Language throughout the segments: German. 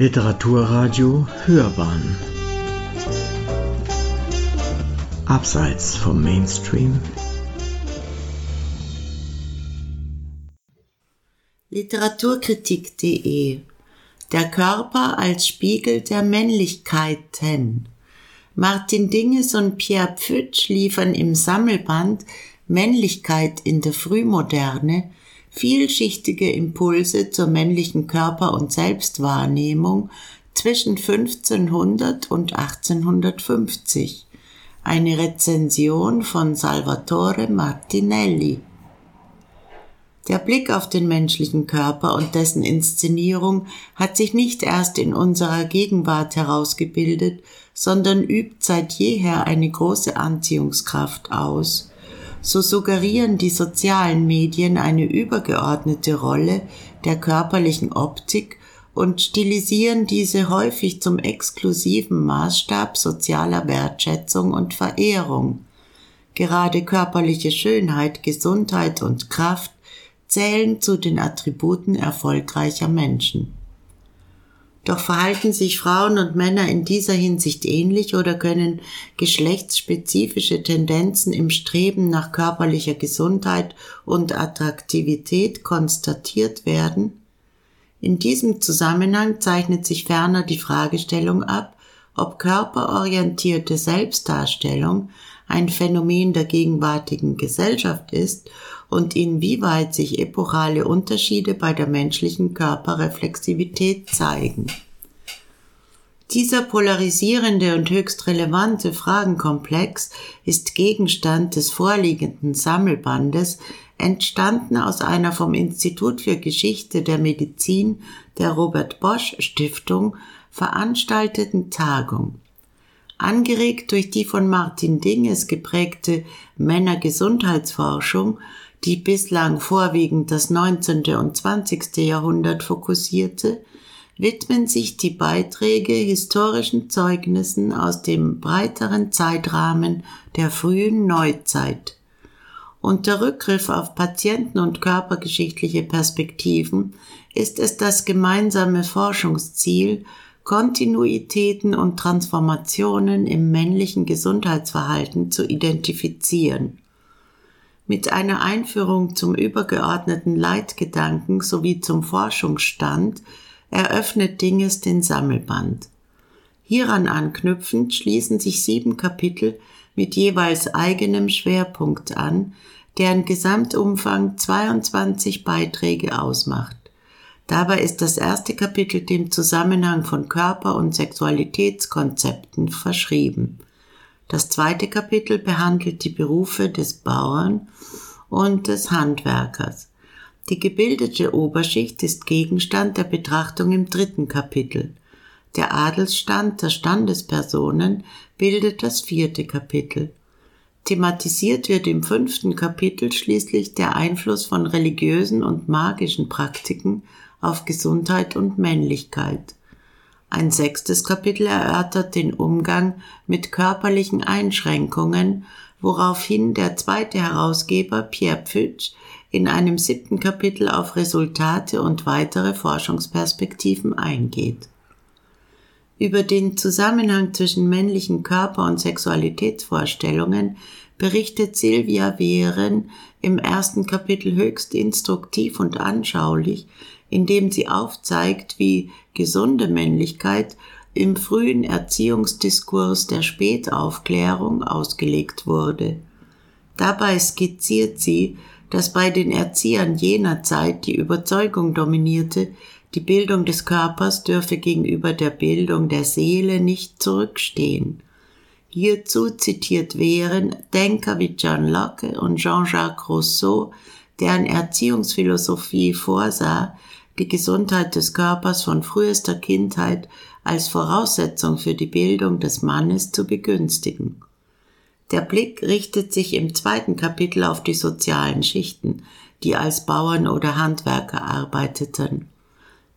Literaturradio Hörbahn. Abseits vom Mainstream. Literaturkritik.de Der Körper als Spiegel der Männlichkeiten. Martin Dinges und Pierre Pfütsch liefern im Sammelband Männlichkeit in der Frühmoderne vielschichtige Impulse zur männlichen Körper- und Selbstwahrnehmung zwischen 1500 und 1850. Eine Rezension von Salvatore Martinelli. Der Blick auf den menschlichen Körper und dessen Inszenierung hat sich nicht erst in unserer Gegenwart herausgebildet, sondern übt seit jeher eine große Anziehungskraft aus so suggerieren die sozialen Medien eine übergeordnete Rolle der körperlichen Optik und stilisieren diese häufig zum exklusiven Maßstab sozialer Wertschätzung und Verehrung. Gerade körperliche Schönheit, Gesundheit und Kraft zählen zu den Attributen erfolgreicher Menschen. Doch verhalten sich Frauen und Männer in dieser Hinsicht ähnlich oder können geschlechtsspezifische Tendenzen im Streben nach körperlicher Gesundheit und Attraktivität konstatiert werden? In diesem Zusammenhang zeichnet sich ferner die Fragestellung ab, ob körperorientierte Selbstdarstellung ein Phänomen der gegenwärtigen Gesellschaft ist und inwieweit sich epochale Unterschiede bei der menschlichen Körperreflexivität zeigen. Dieser polarisierende und höchst relevante Fragenkomplex ist Gegenstand des vorliegenden Sammelbandes, entstanden aus einer vom Institut für Geschichte der Medizin der Robert Bosch Stiftung veranstalteten Tagung. Angeregt durch die von Martin Dinges geprägte Männergesundheitsforschung die bislang vorwiegend das 19. und 20. Jahrhundert fokussierte, widmen sich die Beiträge historischen Zeugnissen aus dem breiteren Zeitrahmen der frühen Neuzeit. Unter Rückgriff auf Patienten- und körpergeschichtliche Perspektiven ist es das gemeinsame Forschungsziel, Kontinuitäten und Transformationen im männlichen Gesundheitsverhalten zu identifizieren mit einer Einführung zum übergeordneten Leitgedanken sowie zum Forschungsstand eröffnet Dinges den Sammelband. Hieran anknüpfend schließen sich sieben Kapitel mit jeweils eigenem Schwerpunkt an, deren Gesamtumfang 22 Beiträge ausmacht. Dabei ist das erste Kapitel dem Zusammenhang von Körper- und Sexualitätskonzepten verschrieben. Das zweite Kapitel behandelt die Berufe des Bauern und des Handwerkers. Die gebildete Oberschicht ist Gegenstand der Betrachtung im dritten Kapitel. Der Adelsstand der Standespersonen bildet das vierte Kapitel. Thematisiert wird im fünften Kapitel schließlich der Einfluss von religiösen und magischen Praktiken auf Gesundheit und Männlichkeit. Ein sechstes Kapitel erörtert den Umgang mit körperlichen Einschränkungen, woraufhin der zweite Herausgeber Pierre Pfütsch in einem siebten Kapitel auf Resultate und weitere Forschungsperspektiven eingeht. Über den Zusammenhang zwischen männlichen Körper- und Sexualitätsvorstellungen berichtet Silvia Wehren im ersten Kapitel höchst instruktiv und anschaulich, indem sie aufzeigt, wie gesunde Männlichkeit im frühen Erziehungsdiskurs der Spätaufklärung ausgelegt wurde. Dabei skizziert sie, dass bei den Erziehern jener Zeit die Überzeugung dominierte, die Bildung des Körpers dürfe gegenüber der Bildung der Seele nicht zurückstehen. Hierzu zitiert Wehren Denker wie John Locke und Jean-Jacques Rousseau, deren Erziehungsphilosophie vorsah, die Gesundheit des Körpers von frühester Kindheit als Voraussetzung für die Bildung des Mannes zu begünstigen. Der Blick richtet sich im zweiten Kapitel auf die sozialen Schichten, die als Bauern oder Handwerker arbeiteten.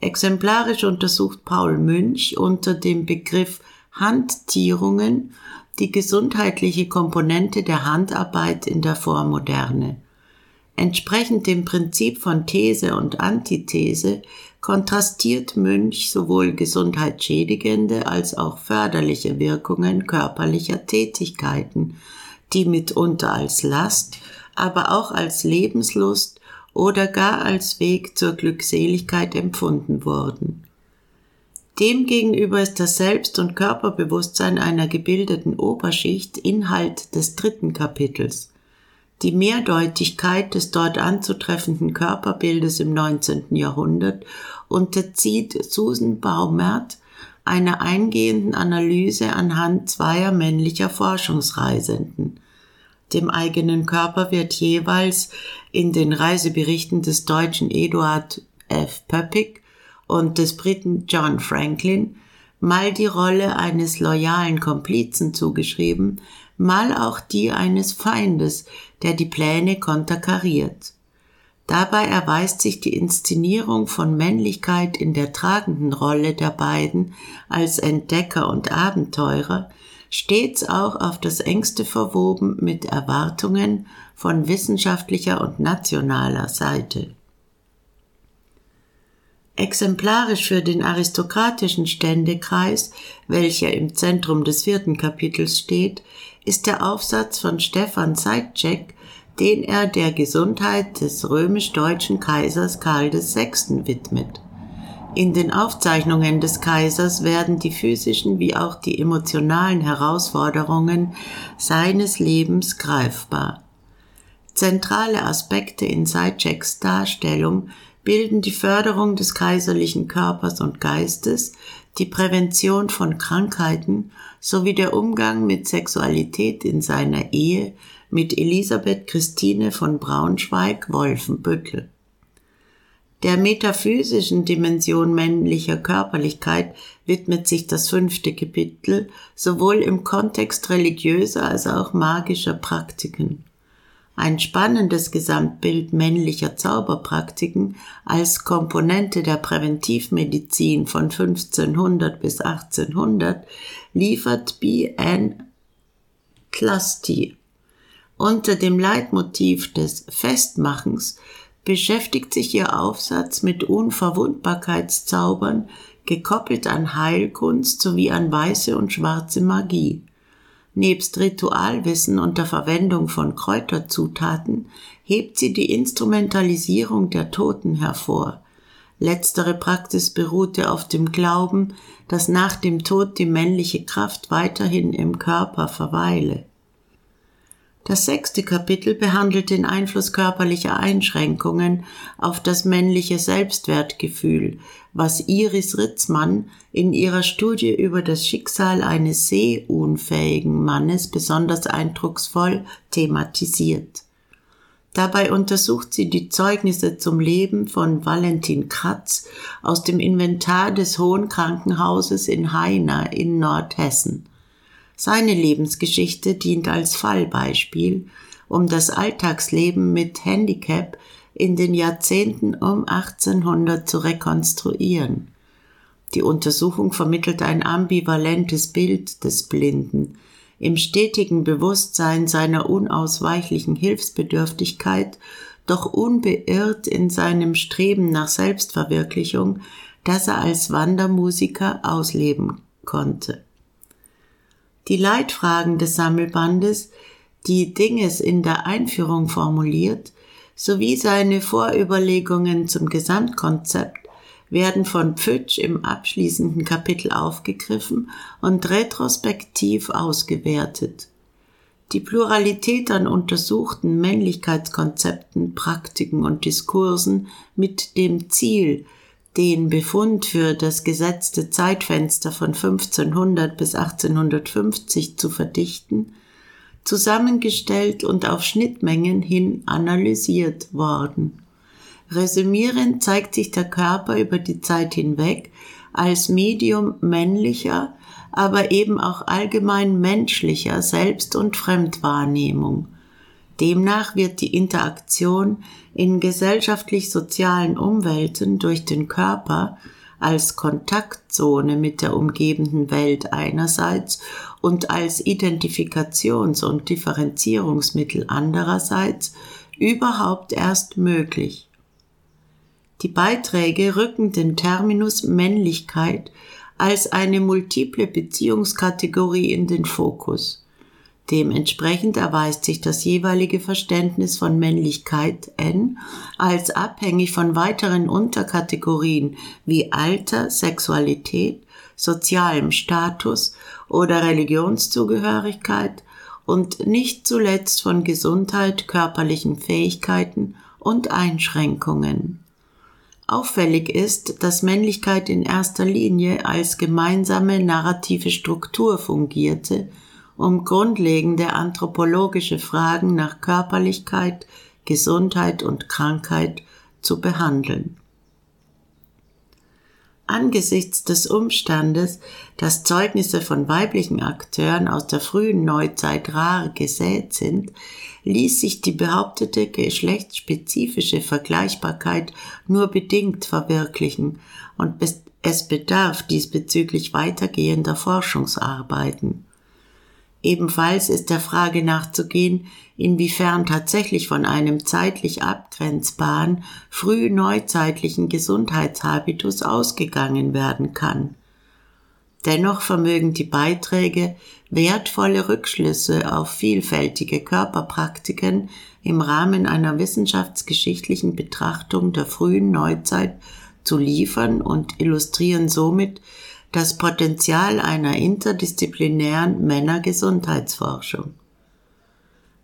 Exemplarisch untersucht Paul Münch unter dem Begriff Handtierungen die gesundheitliche Komponente der Handarbeit in der Vormoderne. Entsprechend dem Prinzip von These und Antithese kontrastiert Münch sowohl gesundheitsschädigende als auch förderliche Wirkungen körperlicher Tätigkeiten, die mitunter als Last, aber auch als Lebenslust oder gar als Weg zur Glückseligkeit empfunden wurden. Demgegenüber ist das Selbst- und Körperbewusstsein einer gebildeten Oberschicht Inhalt des dritten Kapitels. Die Mehrdeutigkeit des dort anzutreffenden Körperbildes im 19. Jahrhundert unterzieht Susan Baumert einer eingehenden Analyse anhand zweier männlicher Forschungsreisenden. Dem eigenen Körper wird jeweils in den Reiseberichten des deutschen Eduard F. Pöppig und des Briten John Franklin mal die Rolle eines loyalen Komplizen zugeschrieben, mal auch die eines Feindes, der die Pläne konterkariert. Dabei erweist sich die Inszenierung von Männlichkeit in der tragenden Rolle der beiden als Entdecker und Abenteurer stets auch auf das engste verwoben mit Erwartungen von wissenschaftlicher und nationaler Seite. Exemplarisch für den aristokratischen Ständekreis, welcher im Zentrum des vierten Kapitels steht, ist der Aufsatz von Stefan Seitschek, den er der Gesundheit des römisch-deutschen Kaisers Karl VI. widmet. In den Aufzeichnungen des Kaisers werden die physischen wie auch die emotionalen Herausforderungen seines Lebens greifbar. Zentrale Aspekte in Seitscheks Darstellung bilden die Förderung des kaiserlichen Körpers und Geistes, die Prävention von Krankheiten sowie der Umgang mit Sexualität in seiner Ehe mit Elisabeth Christine von Braunschweig-Wolfenbüttel. Der metaphysischen Dimension männlicher Körperlichkeit widmet sich das fünfte Kapitel sowohl im Kontext religiöser als auch magischer Praktiken ein spannendes Gesamtbild männlicher Zauberpraktiken als Komponente der Präventivmedizin von 1500 bis 1800 liefert B. N. Unter dem Leitmotiv des Festmachens beschäftigt sich ihr Aufsatz mit Unverwundbarkeitszaubern, gekoppelt an Heilkunst sowie an weiße und schwarze Magie. Nebst Ritualwissen und der Verwendung von Kräuterzutaten hebt sie die Instrumentalisierung der Toten hervor. Letztere Praxis beruhte auf dem Glauben, dass nach dem Tod die männliche Kraft weiterhin im Körper verweile. Das sechste Kapitel behandelt den Einfluss körperlicher Einschränkungen auf das männliche Selbstwertgefühl, was Iris Ritzmann in ihrer Studie über das Schicksal eines sehunfähigen Mannes besonders eindrucksvoll thematisiert. Dabei untersucht sie die Zeugnisse zum Leben von Valentin Kratz aus dem Inventar des Hohen Krankenhauses in Haina in Nordhessen. Seine Lebensgeschichte dient als Fallbeispiel, um das Alltagsleben mit Handicap in den Jahrzehnten um 1800 zu rekonstruieren. Die Untersuchung vermittelt ein ambivalentes Bild des Blinden, im stetigen Bewusstsein seiner unausweichlichen Hilfsbedürftigkeit, doch unbeirrt in seinem Streben nach Selbstverwirklichung, das er als Wandermusiker ausleben konnte. Die Leitfragen des Sammelbandes, die Dinges in der Einführung formuliert, sowie seine Vorüberlegungen zum Gesamtkonzept werden von Pfütsch im abschließenden Kapitel aufgegriffen und retrospektiv ausgewertet. Die Pluralität an untersuchten Männlichkeitskonzepten, Praktiken und Diskursen mit dem Ziel, den Befund für das gesetzte Zeitfenster von 1500 bis 1850 zu verdichten, zusammengestellt und auf Schnittmengen hin analysiert worden. Resümierend zeigt sich der Körper über die Zeit hinweg als Medium männlicher, aber eben auch allgemein menschlicher Selbst- und Fremdwahrnehmung – Demnach wird die Interaktion in gesellschaftlich-sozialen Umwelten durch den Körper als Kontaktzone mit der umgebenden Welt einerseits und als Identifikations- und Differenzierungsmittel andererseits überhaupt erst möglich. Die Beiträge rücken den Terminus Männlichkeit als eine multiple Beziehungskategorie in den Fokus. Dementsprechend erweist sich das jeweilige Verständnis von Männlichkeit N als abhängig von weiteren Unterkategorien wie Alter, Sexualität, sozialem Status oder Religionszugehörigkeit und nicht zuletzt von Gesundheit, körperlichen Fähigkeiten und Einschränkungen. Auffällig ist, dass Männlichkeit in erster Linie als gemeinsame narrative Struktur fungierte, um grundlegende anthropologische Fragen nach Körperlichkeit, Gesundheit und Krankheit zu behandeln. Angesichts des Umstandes, dass Zeugnisse von weiblichen Akteuren aus der frühen Neuzeit rar gesät sind, ließ sich die behauptete geschlechtsspezifische Vergleichbarkeit nur bedingt verwirklichen und es bedarf diesbezüglich weitergehender Forschungsarbeiten. Ebenfalls ist der Frage nachzugehen, inwiefern tatsächlich von einem zeitlich abgrenzbaren, frühneuzeitlichen Gesundheitshabitus ausgegangen werden kann. Dennoch vermögen die Beiträge wertvolle Rückschlüsse auf vielfältige Körperpraktiken im Rahmen einer wissenschaftsgeschichtlichen Betrachtung der frühen Neuzeit zu liefern und illustrieren somit das Potenzial einer interdisziplinären Männergesundheitsforschung.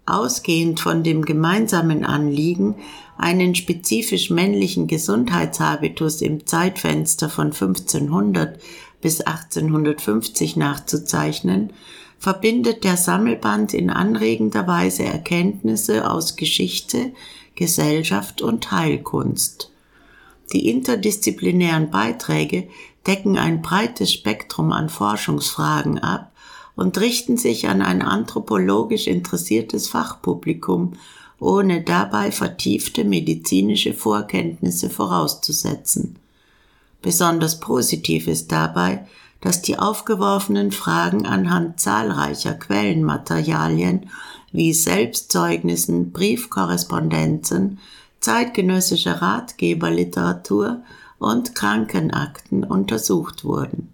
Ausgehend von dem gemeinsamen Anliegen, einen spezifisch männlichen Gesundheitshabitus im Zeitfenster von 1500 bis 1850 nachzuzeichnen, verbindet der Sammelband in anregender Weise Erkenntnisse aus Geschichte, Gesellschaft und Heilkunst. Die interdisziplinären Beiträge decken ein breites Spektrum an Forschungsfragen ab und richten sich an ein anthropologisch interessiertes Fachpublikum, ohne dabei vertiefte medizinische Vorkenntnisse vorauszusetzen. Besonders positiv ist dabei, dass die aufgeworfenen Fragen anhand zahlreicher Quellenmaterialien wie Selbstzeugnissen, Briefkorrespondenzen, zeitgenössischer Ratgeberliteratur und Krankenakten untersucht wurden.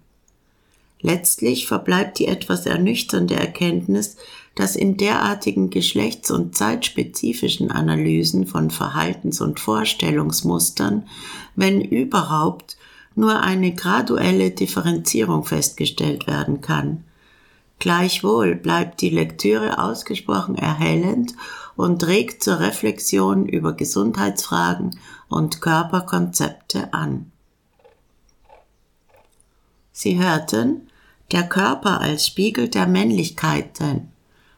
Letztlich verbleibt die etwas ernüchternde Erkenntnis, dass in derartigen geschlechts- und zeitspezifischen Analysen von Verhaltens- und Vorstellungsmustern, wenn überhaupt, nur eine graduelle Differenzierung festgestellt werden kann. Gleichwohl bleibt die Lektüre ausgesprochen erhellend und regt zur Reflexion über Gesundheitsfragen und Körperkonzepte an. Sie hörten Der Körper als Spiegel der Männlichkeiten.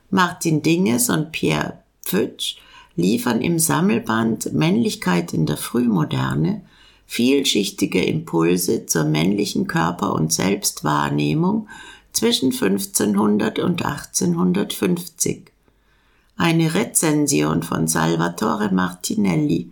Martin Dinges und Pierre Pfütsch liefern im Sammelband Männlichkeit in der Frühmoderne vielschichtige Impulse zur männlichen Körper- und Selbstwahrnehmung zwischen 1500 und 1850. Eine Rezension von Salvatore Martinelli,